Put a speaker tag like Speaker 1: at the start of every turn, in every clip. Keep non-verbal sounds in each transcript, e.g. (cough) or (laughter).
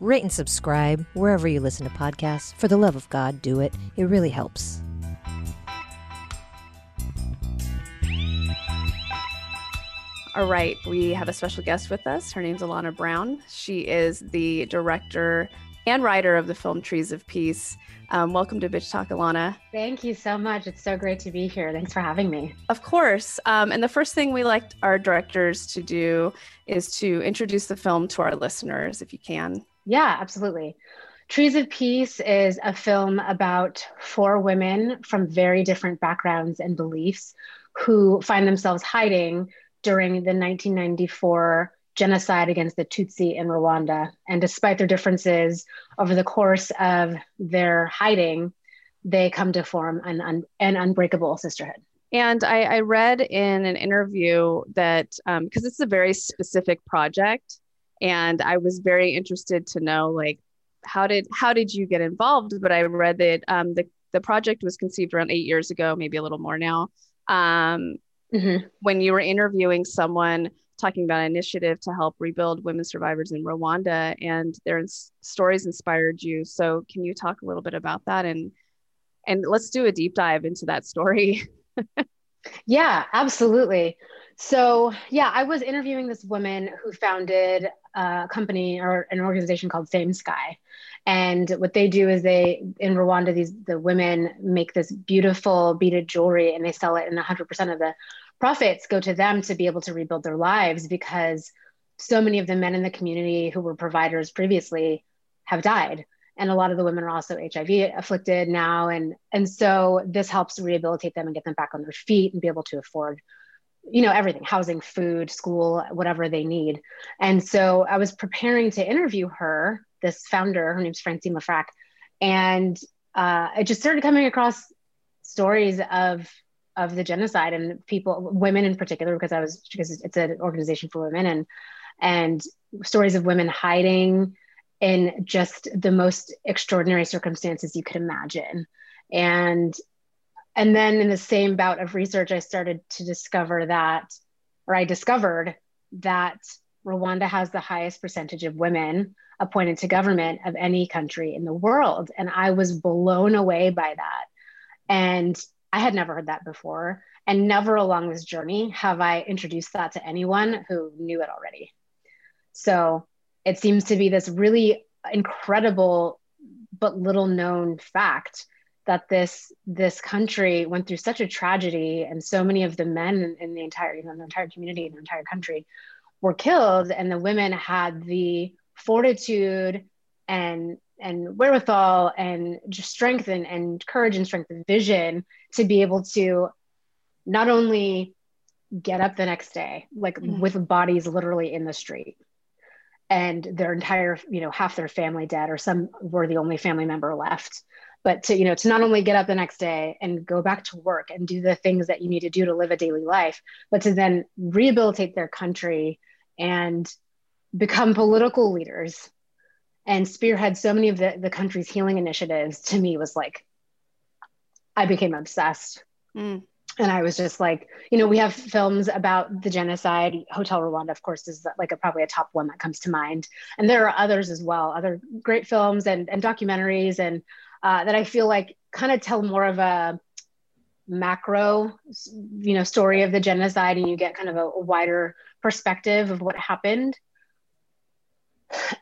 Speaker 1: rate and subscribe wherever you listen to podcasts. For the love of God, do it. It really helps.
Speaker 2: All right, we have a special guest with us. Her name's Alana Brown. She is the director and writer of the film Trees of Peace. Um, welcome to Bitch Talk, Alana.
Speaker 3: Thank you so much. It's so great to be here. Thanks for having me.
Speaker 2: Of course. Um, and the first thing we like our directors to do is to introduce the film to our listeners, if you can.
Speaker 3: Yeah, absolutely. Trees of Peace is a film about four women from very different backgrounds and beliefs who find themselves hiding during the 1994 genocide against the Tutsi in Rwanda. And despite their differences over the course of their hiding, they come to form an, un- an unbreakable sisterhood.
Speaker 2: And I, I read in an interview that because um, is a very specific project, and I was very interested to know like how did how did you get involved? But I read that um, the the project was conceived around eight years ago, maybe a little more now. Um, mm-hmm. When you were interviewing someone talking about an initiative to help rebuild women survivors in Rwanda, and their ins- stories inspired you. So, can you talk a little bit about that and and let's do a deep dive into that story? (laughs)
Speaker 3: yeah, absolutely. So, yeah, I was interviewing this woman who founded a company or an organization called Same Sky. And what they do is they in Rwanda, these the women make this beautiful beaded jewelry and they sell it, and 100% of the profits go to them to be able to rebuild their lives because so many of the men in the community who were providers previously have died and a lot of the women are also hiv afflicted now and and so this helps rehabilitate them and get them back on their feet and be able to afford you know everything housing food school whatever they need. And so i was preparing to interview her this founder her name's Francine LeFrak and uh, i just started coming across stories of of the genocide and people women in particular because i was because it's an organization for women and and stories of women hiding in just the most extraordinary circumstances you could imagine. And and then in the same bout of research i started to discover that or i discovered that rwanda has the highest percentage of women appointed to government of any country in the world and i was blown away by that and I had never heard that before. And never along this journey have I introduced that to anyone who knew it already. So it seems to be this really incredible but little known fact that this this country went through such a tragedy and so many of the men in, in the entire you know the entire community and the entire country were killed and the women had the fortitude and and wherewithal and just strength and, and courage and strength and vision to be able to not only get up the next day like mm-hmm. with bodies literally in the street and their entire you know half their family dead or some were the only family member left but to you know to not only get up the next day and go back to work and do the things that you need to do to live a daily life but to then rehabilitate their country and become political leaders and spearhead so many of the, the country's healing initiatives to me was like i became obsessed. Mm. and i was just like you know we have films about the genocide. Hotel rwanda of course is like a, probably a top one that comes to mind. And there are others as well other great films and, and documentaries and uh, that i feel like kind of tell more of a macro you know story of the genocide and you get kind of a, a wider perspective of what happened.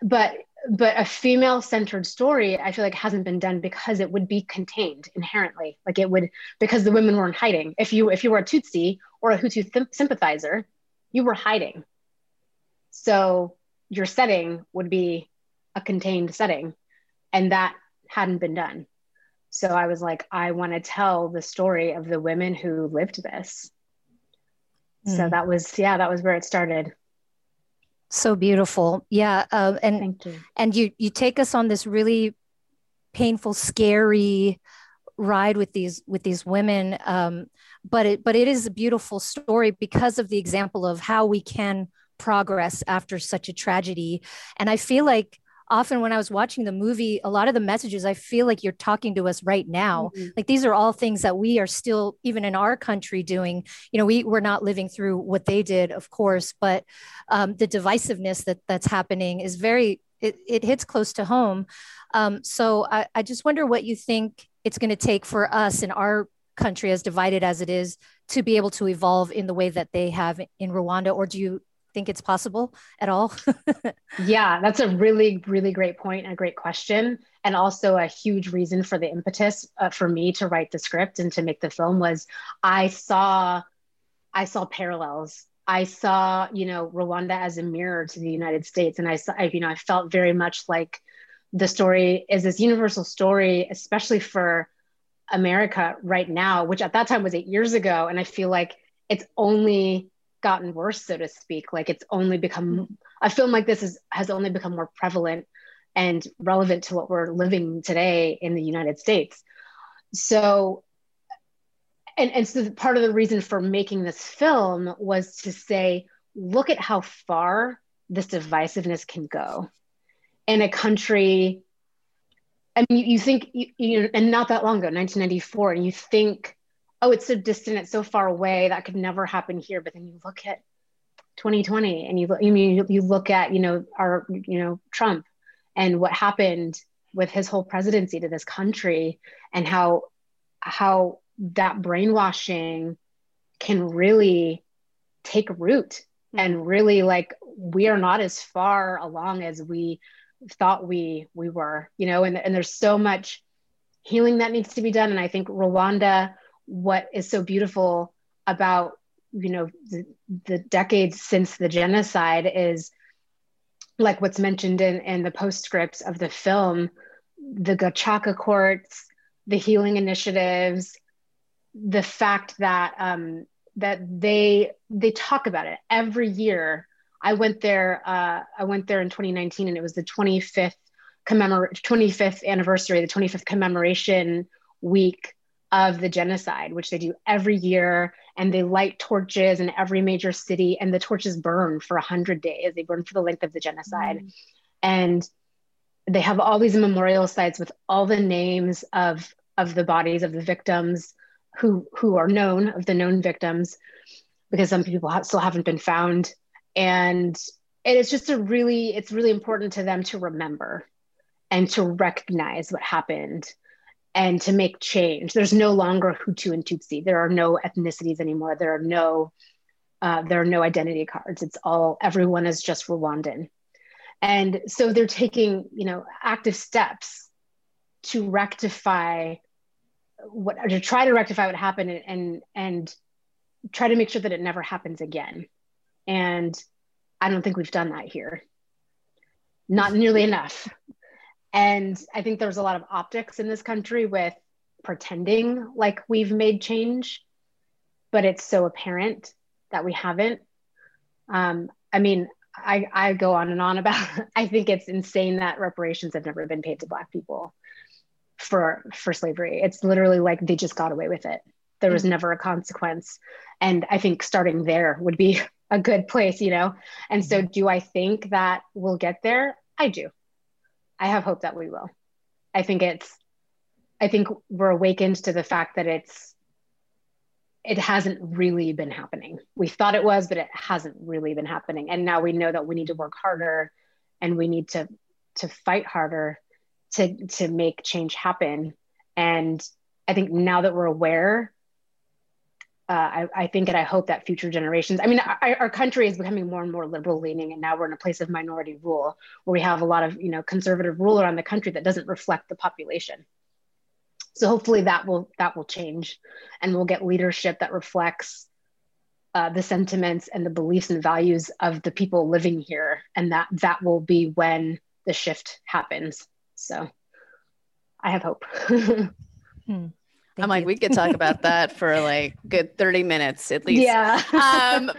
Speaker 3: But but a female centered story i feel like hasn't been done because it would be contained inherently. Like it would because the women weren't hiding. If you if you were a tutsi or a hutu th- sympathizer you were hiding. So your setting would be a contained setting. And that hadn't been done so i was like i want to tell the story of the women who lived this mm. so hmm. that was yeah that was where it started
Speaker 1: so beautiful. Yeah. Uh, and, you. and you, you take us on this really painful, scary ride with these with these women um, but it but it is a beautiful story because of the example of how we can progress after such a tragedy and i feel like often when i was watching the movie a lot of the messages i feel like you're talking to us right now mm-hmm. like these are all things that we are still even in our country doing you know we we're not living through what they did of course but um, the divisiveness that that's happening is very it, it hits close to home um, so I, I just wonder what you think it's going to take for us in our country, as divided as it is, to be able to evolve in the way that they have in Rwanda? Or do you think it's possible at all? (laughs)
Speaker 3: yeah, that's a really, really great point a great question. And also a huge reason for the impetus uh, for me to write the script and to make the film was I saw, I saw parallels. I saw, you know, Rwanda as a mirror to the United States, and I saw, I, you know, I felt very much like the story is this universal story, especially for America right now, which at that time was eight years ago. And I feel like it's only gotten worse, so to speak. Like it's only become mm-hmm. a film like this is, has only become more prevalent and relevant to what we're living today in the United States. So, and, and so part of the reason for making this film was to say, look at how far this divisiveness can go in a country I mean, you think, you, you know, and not that long ago, 1994, and you think, oh, it's so distant, it's so far away, that could never happen here. But then you look at 2020, and you look, I mean, you, you look at, you know, our, you know, Trump, and what happened with his whole presidency to this country, and how, how that brainwashing can really take root, hmm. and really like we are not as far along as we thought we we were you know and, and there's so much healing that needs to be done and i think rwanda what is so beautiful about you know the, the decades since the genocide is like what's mentioned in, in the postscripts of the film the gacaca courts the healing initiatives the fact that um, that they they talk about it every year I went there. Uh, I went there in 2019, and it was the 25th commemor 25th anniversary, the 25th commemoration week of the genocide, which they do every year. And they light torches in every major city, and the torches burn for 100 days. They burn for the length of the genocide. Mm. And they have all these memorial sites with all the names of, of the bodies of the victims who, who are known, of the known victims, because some people have, still haven't been found and it is just a really it's really important to them to remember and to recognize what happened and to make change. There's no longer hutu and tutsi. There are no ethnicities anymore. There are no uh, there are no identity cards. It's all everyone is just rwandan. And so they're taking you know active steps to rectify what to try to rectify what happened and and, and try to make sure that it never happens again. And I don't think we've done that here. Not nearly enough. And I think there's a lot of optics in this country with pretending like we've made change, but it's so apparent that we haven't. Um, I mean, I, I go on and on about (laughs) I think it's insane that reparations have never been paid to black people for for slavery. It's literally like they just got away with it. There was mm-hmm. never a consequence. And I think starting there would be (laughs) a good place, you know? And so, mm-hmm. do I think that we'll get there? I do. I have hope that we will. I think it's, I think we're awakened to the fact that it's, it hasn't really been happening. We thought it was, but it hasn't really been happening. And now we know that we need to work harder and we need to, to fight harder to, to make change happen. And I think now that we're aware uh, I, I, think and I hope that future generations, I mean, our, our, country is becoming more and more liberal leaning, and now we're in a place of minority rule where we have a lot of, you know, conservative rule around the country that doesn't reflect the population. So hopefully that will that will change, and we'll get leadership that reflects uh, the sentiments and the beliefs and values of the people living here, and that that will be when the shift happens. So I have hope. (laughs)
Speaker 2: hmm. Thank I'm like, we could talk about that for like good 30 minutes at least.
Speaker 3: Yeah.
Speaker 2: um,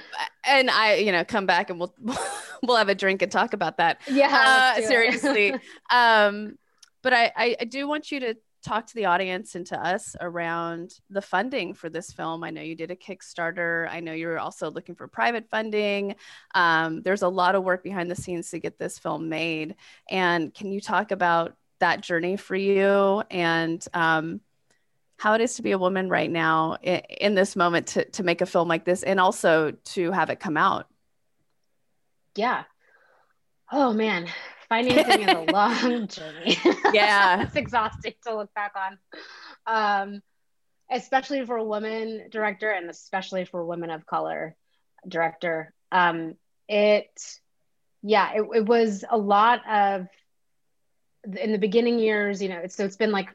Speaker 2: and I, you know, come back and we'll, (laughs) we'll have a drink and talk about that.
Speaker 3: Yeah.
Speaker 2: Uh, seriously. (laughs) um, but I, I, I do want you to talk to the audience and to us around the funding for this film? I know you did a Kickstarter. I know you're also looking for private funding. Um, there's a lot of work behind the scenes to get this film made. And can you talk about that journey for you and um, how it is to be a woman right now in, in this moment to, to make a film like this and also to have it come out?
Speaker 3: Yeah. Oh man, financing is a (laughs) long journey. (laughs)
Speaker 2: Yeah.
Speaker 3: it's exhausting to look back on. Um, especially for a woman director and especially for women of color director. Um, it, yeah, it, it was a lot of, in the beginning years, you know, it's, so it's been like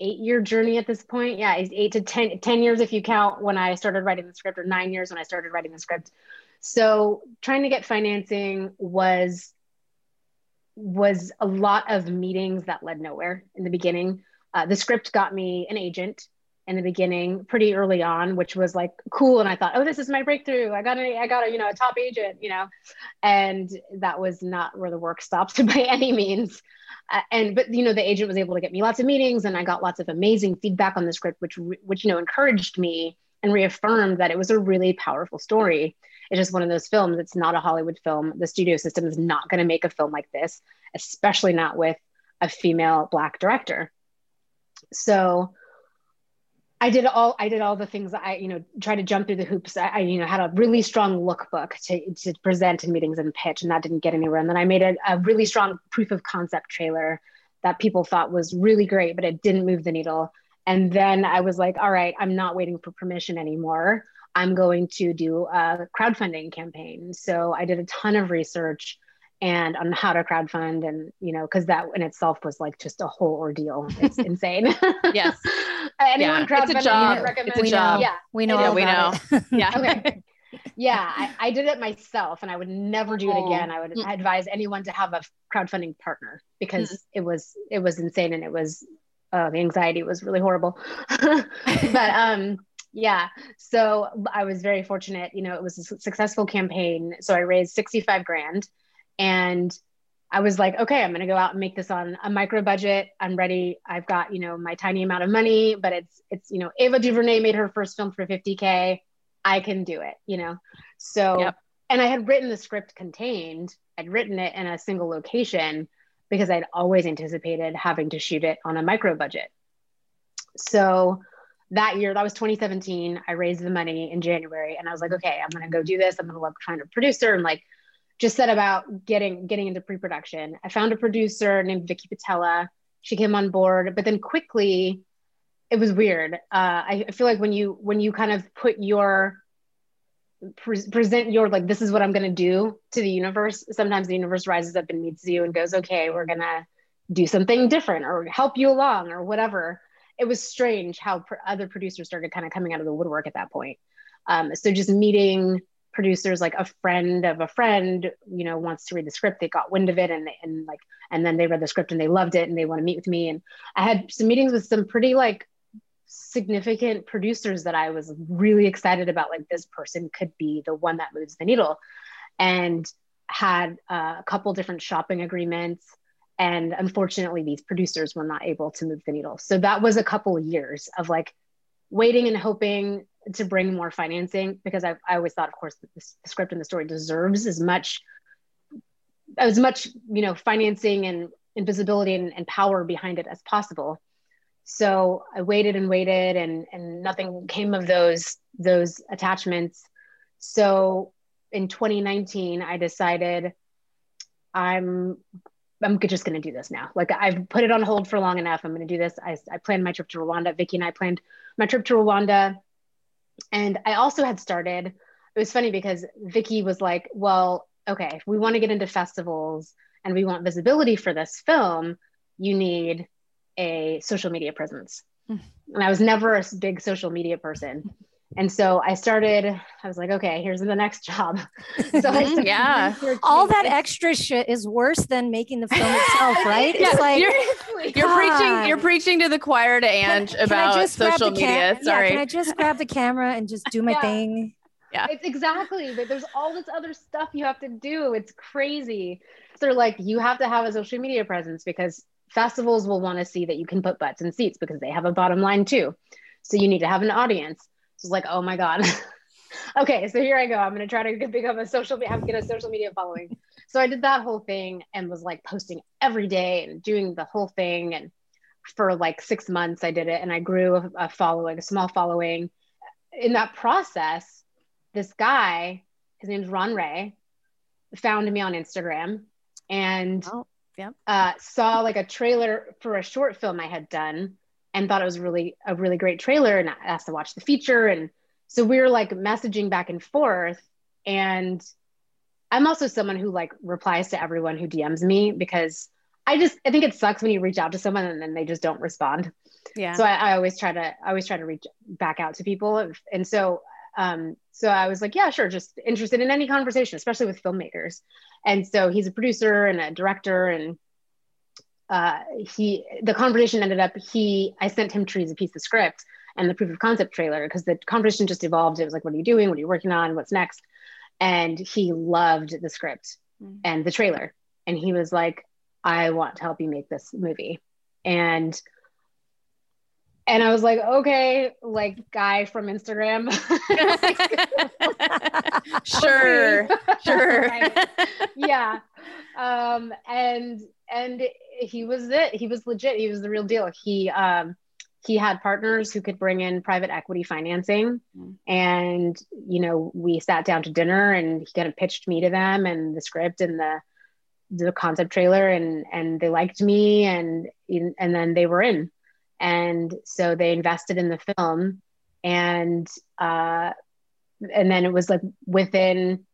Speaker 3: eight year journey at this point. Yeah, eight to 10, 10 years if you count when I started writing the script or nine years when I started writing the script. So trying to get financing was was a lot of meetings that led nowhere in the beginning. Uh, the script got me an agent in the beginning, pretty early on, which was like cool. And I thought, oh, this is my breakthrough. I got a, I got a, you know, a top agent, you know, and that was not where the work stopped (laughs) by any means. Uh, and but you know, the agent was able to get me lots of meetings, and I got lots of amazing feedback on the script, which which you know encouraged me and reaffirmed that it was a really powerful story it's just one of those films. It's not a Hollywood film. The studio system is not going to make a film like this, especially not with a female black director. So I did all I did all the things I you know try to jump through the hoops. I, I, you know had a really strong lookbook to to present in meetings and pitch, and that didn't get anywhere. And then I made a, a really strong proof of concept trailer that people thought was really great, but it didn't move the needle. And then I was like, all right, I'm not waiting for permission anymore. I'm going to do a crowdfunding campaign. So I did a ton of research and on how to crowdfund and you know because that in itself was like just a whole ordeal it's (laughs) insane
Speaker 2: yes (laughs)
Speaker 3: anyone
Speaker 2: yeah.
Speaker 3: crowdfunding
Speaker 2: it's a job.
Speaker 3: recommend
Speaker 2: it's a job.
Speaker 3: yeah
Speaker 1: we know
Speaker 2: yeah we know (laughs) yeah
Speaker 3: okay yeah I, I, did it myself and i would never do it oh. again i would mm. advise anyone to have a crowdfunding partner because mm. it was it was insane and it was uh, the anxiety was really horrible (laughs) but um yeah. So I was very fortunate. You know, it was a successful campaign. So I raised 65 grand and I was like, okay, I'm going to go out and make this on a micro budget. I'm ready. I've got, you know, my tiny amount of money, but it's, it's, you know, Ava DuVernay made her first film for 50K. I can do it, you know? So, yep. and I had written the script contained, I'd written it in a single location because I'd always anticipated having to shoot it on a micro budget. So that year, that was 2017. I raised the money in January and I was like, okay, I'm going to go do this. I'm going to look find a producer and like just said about getting getting into pre-production. I found a producer named Vicky Patella. She came on board, but then quickly it was weird. Uh, I, I feel like when you when you kind of put your pre- present your like this is what I'm to do to the universe. Sometimes the universe rises up and meets you and goes, okay, we're to do something different or help you along or whatever it was strange how pr- other producers started kind of coming out of the woodwork at that point. Um, so just meeting producers like a friend of a friend, you know, wants to read the script. They got wind of it and and like and then they read the script and they loved it and they want to meet with me. And I had some meetings with some pretty like significant producers that I was really excited about. Like this person could be the one that moves the needle, and had uh, a couple different shopping agreements and unfortunately these producers were not able to move the needle so that was a couple years of like waiting and hoping to bring more financing because i, I always thought of course the, script and the story deserves as much as much you know financing and, and visibility and, and power behind it as possible so i waited and waited and and nothing came of those those attachments so in 2019 i decided i'm I'm just going to do this now. Like I've put it on hold for long enough. I'm going to do this. I, I planned my trip to Rwanda. Vicky and I planned my trip to Rwanda. And I also had started, it was funny because Vicky was like, well, okay, if we want to get into festivals and we want visibility for this film, you need a social media presence. Hmm. and I was never a big social media person. And so I started, I was like, okay, here's the next (laughs) job. So
Speaker 2: I mm-hmm, yeah,
Speaker 1: all that extra shit is worse than making the film itself, (laughs) right?
Speaker 2: yeah, it's like you're, (laughs) you're preaching, you're preaching to the choir to Ange can, about can social media. Cam- Sorry.
Speaker 1: Yeah, can I just grab the camera and just do my yeah. thing?
Speaker 2: Yeah.
Speaker 3: It's exactly, but there's all this other stuff you have to do. It's crazy. So like you have to have a social media presence because festivals will want to see that you can put butts in seats because they have a bottom line too. So you need to have an audience. Like, oh my God. (laughs) okay, so here I go. I'm gonna try to (laughs) become a social media, get a social media following. So I did that whole thing and was like posting every day and doing the whole thing. And for like six months, I did it, and I grew a, a following, a small following. In that process, this guy, his name's Ron Ray, found me on Instagram and oh, yeah. uh, saw like a trailer for a short film I had done and thought it was really a really great trailer and asked to watch the feature and so we were like messaging back and forth and i'm also someone who like replies to everyone who dms me because i just i think it sucks when you reach out to someone and then they just don't respond. Yeah. So i, I always try to i always try to reach back out to people and so um so i was like yeah sure just interested in any conversation especially with filmmakers. And so he's a producer and a director and uh, he the conversation ended up he I sent him Trees of Peace of script and the proof of concept trailer because the conversation just evolved. It was like, what are you doing? What are you working on? What's next? And he loved the script mm-hmm. and the trailer. And he was like, I want to help you make this movie. And and I was like, okay, like guy from Instagram. (laughs)
Speaker 4: sure, (laughs) (laughs) sure.
Speaker 3: yeah. Um, and and he was it. He was legit. He was the real deal. He um, he had partners who could bring in private equity financing, mm. and you know we sat down to dinner, and he kind of pitched me to them and the script and the the concept trailer, and and they liked me, and and then they were in, and so they invested in the film, and uh, and then it was like within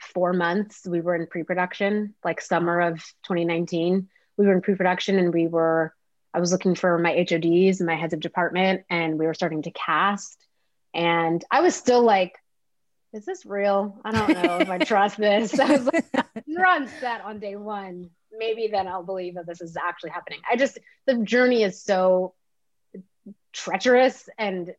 Speaker 3: four months we were in pre-production like summer of 2019 we were in pre-production and we were i was looking for my hods and my heads of department and we were starting to cast. And i was still like is this real? I don't know if i (laughs) trust this. I was like you're on set on day one. Maybe then i'll believe that this is actually happening. I just the journey is so treacherous and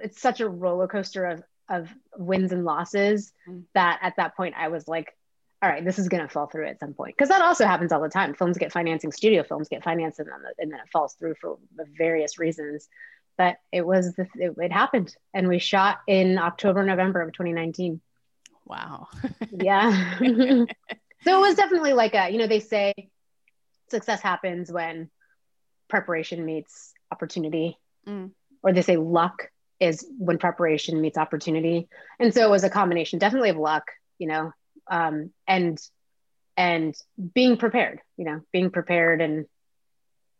Speaker 3: it's such a roller coaster of of wins and losses mm. that at that point I was like, all right, this is going to fall through at some point. Because that also happens all the time. Films get financing, studio films get financing, and then, and then it falls through for various reasons. But it was, the, it, it happened. And we shot in October, November of 2019.
Speaker 4: Wow. (laughs)
Speaker 3: yeah. so it was definitely like a, you know, they say success happens when preparation meets opportunity, mm. or they say luck is when preparation meets opportunity. And so it was a combination definitely of luck, you know, um, and and being prepared, you know, being prepared and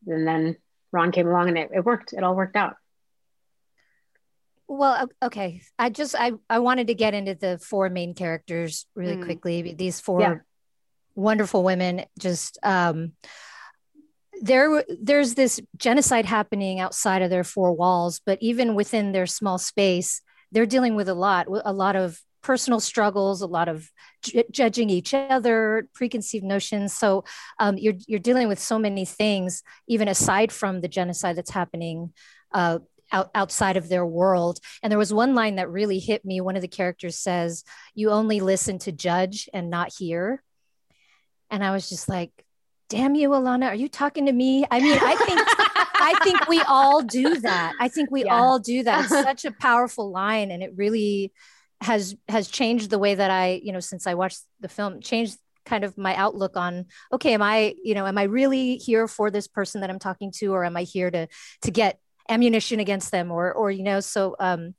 Speaker 3: and then Ron came along and it, it worked. It all worked out.
Speaker 1: Well, okay. I just I I wanted to get into the four main characters really mm. quickly. These four yeah. wonderful women just um there there's this genocide happening outside of their four walls but even within their small space they're dealing with a lot a lot of personal struggles a lot of j- judging each other preconceived notions so um, you're you're dealing with so many things even aside from the genocide that's happening uh, out, outside of their world. And there was one line that really hit me. One of the characters says, You only listen to judge and not hear. And I was just like, damn you, Alana, are you talking to me? I mean, I think I think we all do that. I think we yeah. all do that. It's (laughs) such a powerful line and it really has has changed the way that I, you know, since I watched the film, changed kind of my outlook on okay, am I, you know, am I really here for this person that I'm talking to or am I here to to get ammunition against them or or you know, so um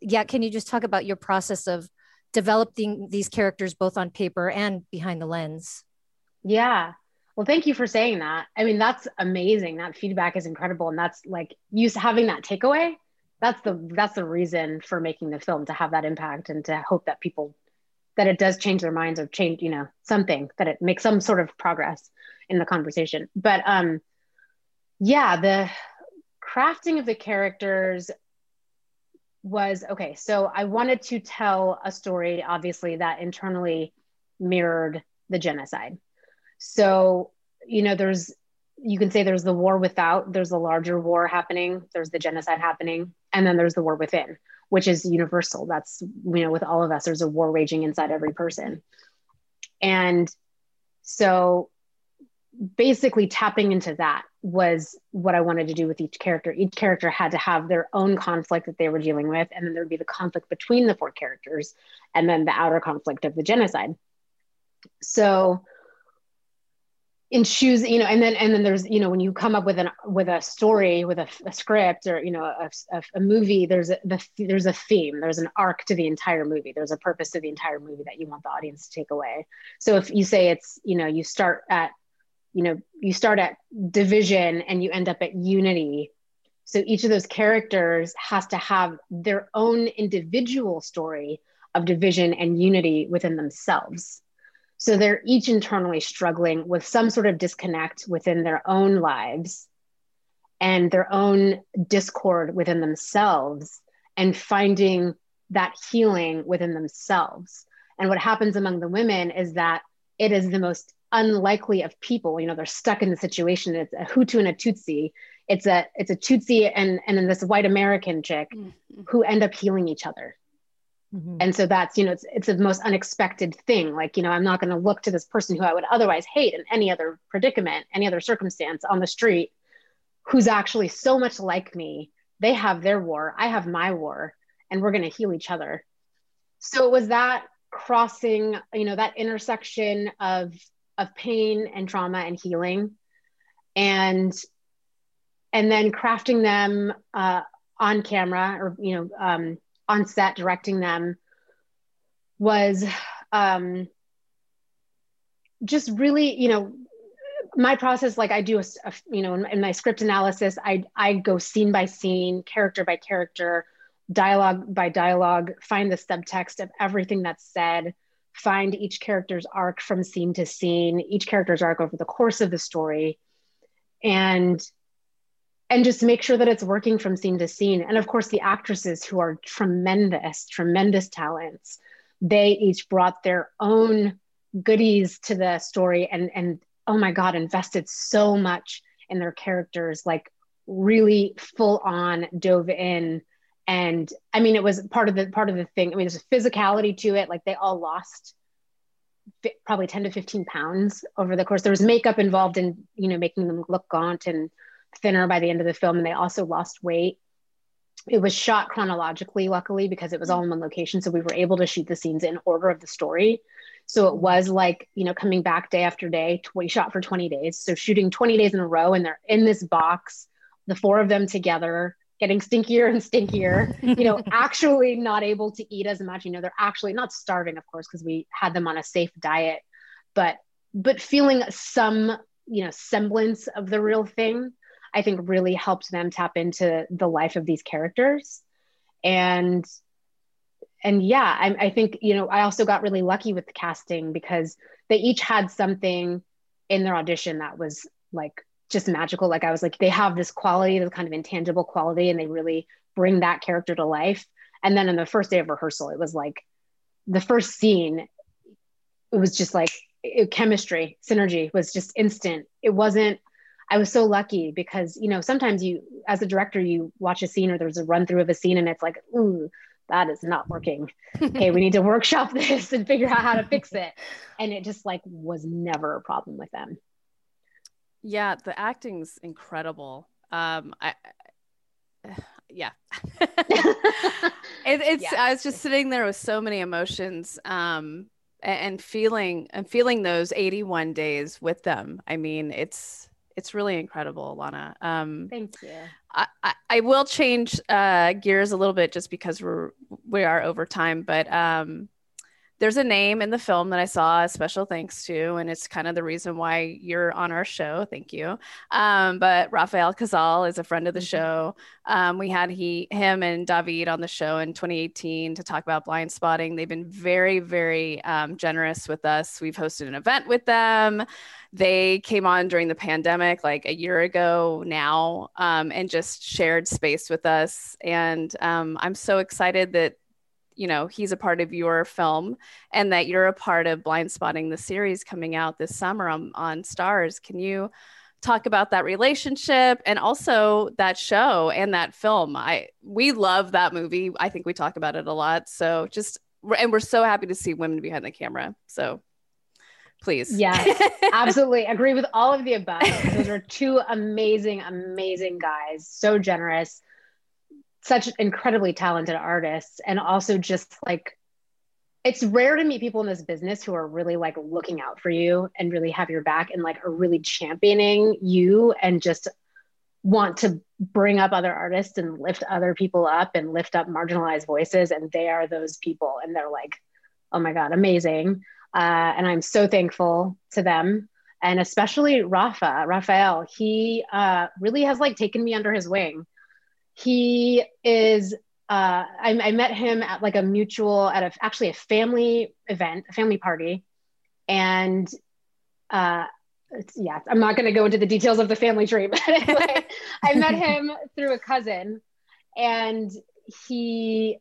Speaker 1: yeah, can you just talk about your process of developing these characters both on paper and behind the lens?
Speaker 3: Yeah. Well, thank you for saying that. I mean, that's amazing. That feedback is incredible. And that's like you having that takeaway. That's the that's the reason for making the film to have that impact and to hope that people that it does change their minds or change, you know, something that it makes some sort of progress in the conversation. But um yeah, the crafting of the characters was okay. So I wanted to tell a story, obviously, that internally mirrored the genocide so, you know, there's, you can say there's the war without, there's a larger war happening, there's the genocide happening, and then there's the war within, which is universal. That's, you know, with all of us, there's a war raging inside every person. And so basically tapping into that was what I wanted to do with each character. Each character had to have their own conflict that they were dealing with, and then there'd be the conflict between the four characters, and then the outer conflict of the genocide. So in choosing you know and then and then there's you know when you come up with an with a story with a, a script or you know a, a, a movie there's a the, there's a theme there's an arc to the entire movie. There's a purpose to the entire movie that you want the audience to take away. So if you say it's you know you start at you know you start at division and you end up at unity. So each of those characters has to have their own individual story of division and unity within themselves so they're each internally struggling with some sort of disconnect within their own lives and their own discord within themselves and finding that healing within themselves. And what happens among the women is that it is the most unlikely of people. You know, they're stuck in the situation. It's a Hutu and a Tutsi. It's a it's a Tutsi and and then this white American chick mm-hmm. who end up healing each other. Mm-hmm. And so that's, you know, it's it's the most unexpected thing. Like, you know, I'm not going to look to this person who I would otherwise hate in any other predicament, any other circumstance on the street, who's actually so much like me. They have their war, I have my war, and we're going to heal each other. So it was that crossing, you know, that intersection of of pain and trauma and healing, and and then crafting them uh, on camera or you know um, on set directing them was um, just really, you know, my process, like I do, a, a, you know, in, in my script analysis, I I go scene by scene, character by character, dialogue by dialogue, find the subtext of everything that's said, find each character's arc from scene to scene, each character's arc over the course of the story, and and just make sure that it's working from scene to scene. And of course, the actresses who are tremendous, tremendous talents, they each brought their own goodies to the story and and oh my god, invested so much in their characters, like really full on dove in. And I mean, it was part of the part of the thing. I mean, there's a physicality to it. Like they all lost probably 10 to 15 pounds over the course. There was makeup involved in, you know, making them look gaunt and thinner by the end of the film and they also lost weight. It was shot chronologically luckily because it was all in one location so we were able to shoot the scenes in order of the story. So it was like you know coming back day after day we shot for 20 days. So shooting 20 days in a row and they're in this box the four of them together getting stinkier and stinkier (laughs) you know actually not able to eat as much. You know they're actually not starving of course because we had them on a safe diet but but feeling some you know semblance of the real thing I think really helped them tap into the life of these characters. And and yeah, I, I think you know I also got really lucky with the casting because they each had something in their audition that was like just magical. Like I was like, they have this quality, this kind of intangible quality, and they really bring that character to life. And then in the first day of rehearsal, it was like the first scene, it was just like it, chemistry, synergy was just instant. It wasn't I was so lucky because, you know, sometimes you, as a director, you watch a scene or there's a run through of a scene and it's like, ooh, that is not working. okay, we need to (laughs) workshop this and figure out how to fix it. And it just like was never a problem with them.
Speaker 2: Yeah, the acting's incredible. Um, I, (sighs) yeah. (laughs) it, it's yeah. I was just sitting there with so many emotions um and, and feeling and feeling those 81 days with them. I mean, it's it's really incredible, Lana.
Speaker 3: Um, Thank you.
Speaker 2: I, I, I will change uh, gears a little bit just because we're we are over time, but um, there's a name in the film that I saw a special thanks to, and it's kind of the reason why you're on our show. Thank you. Um, but Rafael Casal is a friend of the mm-hmm. show. Um, we had he, him, and David on the show in 2018 to talk about Blindspotting. They've been very, very um, generous with us. We've hosted an event with them. They came on during the pandemic, like a year ago now, um, and just shared space with us. And um, I'm so excited that you know he's a part of your film and that you're a part of Blindspotting the series coming out this summer on, on Starz can you talk about that relationship and also that show and that film? I we love that movie. I think we talk about it a lot. So just and we're so happy to see women behind the camera. So please.
Speaker 3: Yes, (laughs) absolutely. Agree with all of the above. Those are two amazing, amazing guys. So generous, such incredibly talented artists, and also just like it's rare to meet people in this business who are really like looking out for you and really have your back and like are really championing you and just want to bring up other artists and lift other people up and lift up marginalized voices and they are those people and they're like oh my god amazing uh, and i'm so thankful to them. And especially rafa Rafael he uh, really has like taken me under his wing. He is uh, I, I, met him at like a mutual at a actually a family event a family party. And uh, yeah, I'm not going to go into the details of the family tree, (laughs) but anyway, I met (laughs) him through a cousin. And he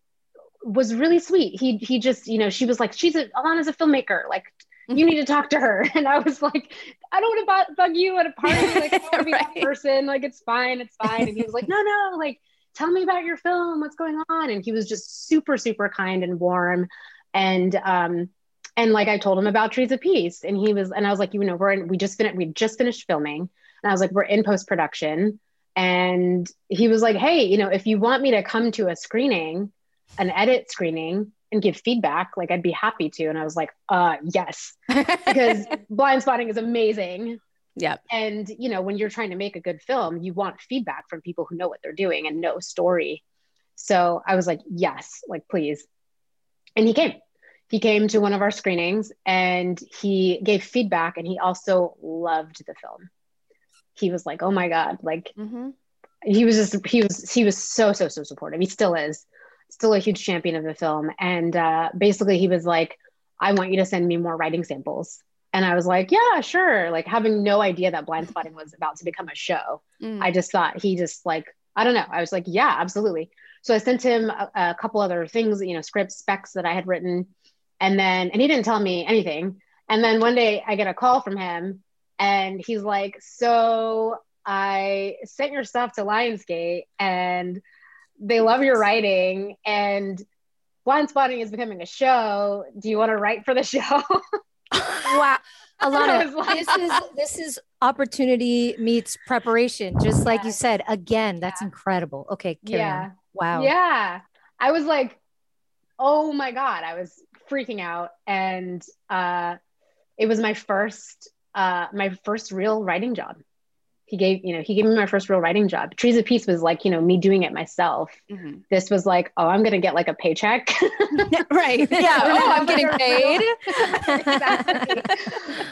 Speaker 3: was really sweet. He, he just, you know, she was like, she's a, Alana's a filmmaker. Like you need to talk to her. (laughs) And I was like, I don't want to bug you at a party. Like (laughs) I don't want to be right. that person. Like it's fine. It's fine. And he was like, (laughs) no, no, like tell me about your film. What's going on? And he was just super, super kind and warm. And, um, and like I told him about Trees of Peace, and he was, and I was like, you know, we're in, we just finished, we just finished filming, and I was like, we're in post production, and he was like, hey, you know, if you want me to come to a screening, an edit screening, and give feedback, like I'd be happy to, and I was like, uh, yes, because (laughs) Blindspotting is amazing.
Speaker 2: Yeah.
Speaker 3: And you know, when you're trying to make a good film, you want feedback from people who know what they're doing and know story. So I was like, yes, like please. And he came he came to one of our screenings and he gave feedback and he also loved the film he was like oh my god like mm-hmm. he was just he was he was so so so supportive he still is still a huge champion of the film. And uh, basically he was like i want you to send me more writing samples. And i was like yeah sure. Like having no idea that Blindspotting was about to become a show mm. i just thought he just like i don't know. I was like yeah absolutely. So i sent him a, a couple other things you know scripts specs that i had written. And then, and he didn't tell me anything. And then one day I get a call from him and he's like, So I sent your stuff to Lionsgate and they love your writing and Blindspotting is becoming a show. Do you want to write for the (laughs) show?
Speaker 1: wow. Alana, (laughs) like, this is this is opportunity meets preparation. Just like yeah. you said, again, that's yeah. incredible. Okay, Karen. Yeah. Wow.
Speaker 3: Yeah. I was like, oh my God. I was freaking out and uh, it was my first uh, my first real writing job he gave you know he gave me my first real writing job. Trees of peace was like you know me doing it myself. Mm-hmm. this was like oh i'm gonna get like a paycheck. (laughs) (laughs)
Speaker 1: Right. Yeah. Oh i'm (laughs) getting paid?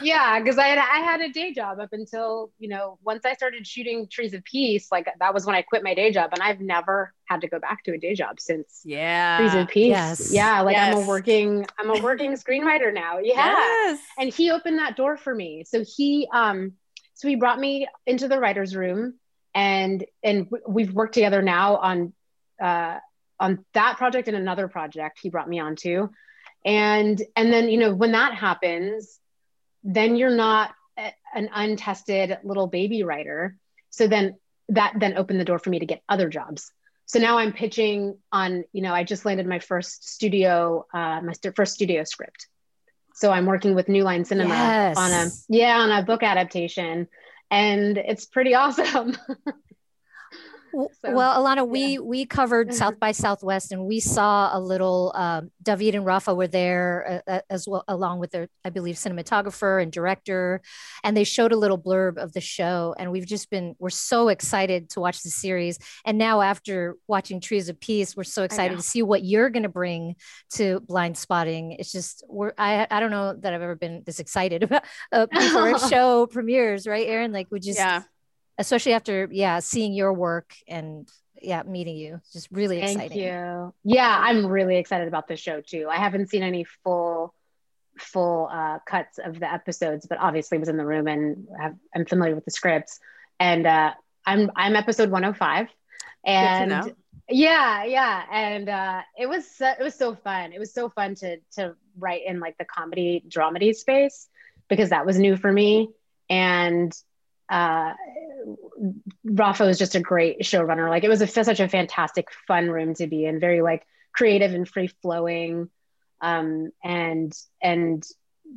Speaker 3: Yeah because i had i had a day job up until you know once i started shooting trees of peace like that was when i quit my day job and i've never had to go back to a day job since.
Speaker 2: Yeah.
Speaker 3: Trees of peace. Yes. yeah like yes. i'm a working i'm a working screenwriter now. Yeah. Yes. and he opened that door for me. So he um so he brought me into the writer's room and and we've worked together now on uh, on that project and another project he brought me onto. And and then you know when that happens then you're not a, an untested little baby writer. So then that then opened the door for me to get other jobs. So now i'm pitching on you know i just landed my first studio uh, my st- first studio script so I'm working with New Line Cinema yes. on a yeah on a book adaptation, and it's pretty (laughs) awesome. (laughs)
Speaker 1: So, well, Alana, we yeah. we covered mm-hmm. South by Southwest, and we saw a little. Um, David and Rafa were there uh, uh, as well, along with their, I believe, cinematographer and director, and they showed a little blurb of the show. And we've just been we're so excited to watch the series. And now, after watching Trees of Peace, we're so excited to see what you're going to bring to Blindspotting. It's just we're I I don't know that I've ever been this excited (laughs) about uh, before a (laughs) show premieres, right, Erin? Like we just yeah especially after yeah seeing your work and yeah meeting you. Just really exciting.
Speaker 3: Thank
Speaker 1: exciting.
Speaker 3: you. Yeah i'm really excited about this show too. I haven't seen any full full uh, cuts of the episodes but obviously was in the room and have, i'm familiar with the scripts. And uh, i'm i'm episode 105 and yeah yeah. And uh, it was so, it was so fun. It was so fun to to write in like the comedy dramedy space because that was new for me. And uh, Rafa was just a great showrunner. Like it was a, such a fantastic, fun room to be in, very like creative and free flowing, um, and and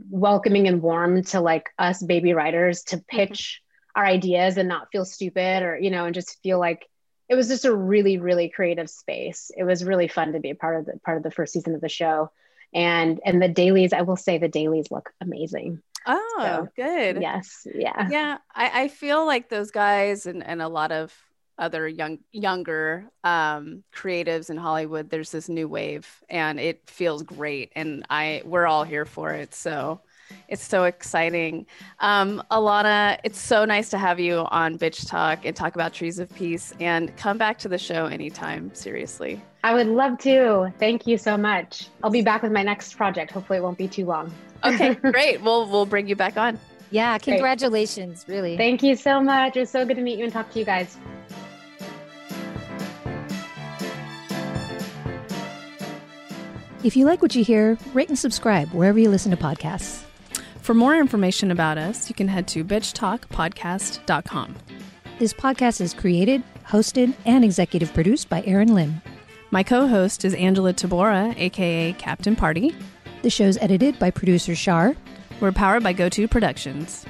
Speaker 3: welcoming and warm to like us baby writers to
Speaker 2: Mm-hmm.
Speaker 3: pitch our ideas and not feel stupid or you know and just feel like it was just a really really creative space it was really fun to be a part of the part of the first season of the show and and the dailies i will say the dailies look amazing
Speaker 2: Oh,
Speaker 3: So,
Speaker 2: good.
Speaker 3: yes yeah
Speaker 2: Yeah, I, I feel like those guys and, and a lot of other young younger um, creatives in Hollywood. There's this new wave, and it feels great, and I we're all here for it. So it's so exciting. Um, Alanna, it's so nice to have you on Bitch Talk and talk about Trees of Peace, and come back to the show anytime. Seriously.
Speaker 3: i would love to thank you so much i'll be back with my next project hopefully it won't be too long
Speaker 2: Okay, (laughs) great. We'll we'll bring you back on.
Speaker 1: Yeah, congratulations, really.
Speaker 3: thank you so much it was so good to meet you and talk to you guys
Speaker 5: If you like what you hear, rate and subscribe wherever you listen to podcasts.
Speaker 4: For more information about us, you can head to bitchtalkpodcast.com.
Speaker 5: This podcast is created, hosted, and executive produced by Aaron Lim.
Speaker 4: My co host is Angela Tabora, aka Captain Party.
Speaker 5: The show's edited by producer Shar.
Speaker 4: We're powered by GoTo Productions.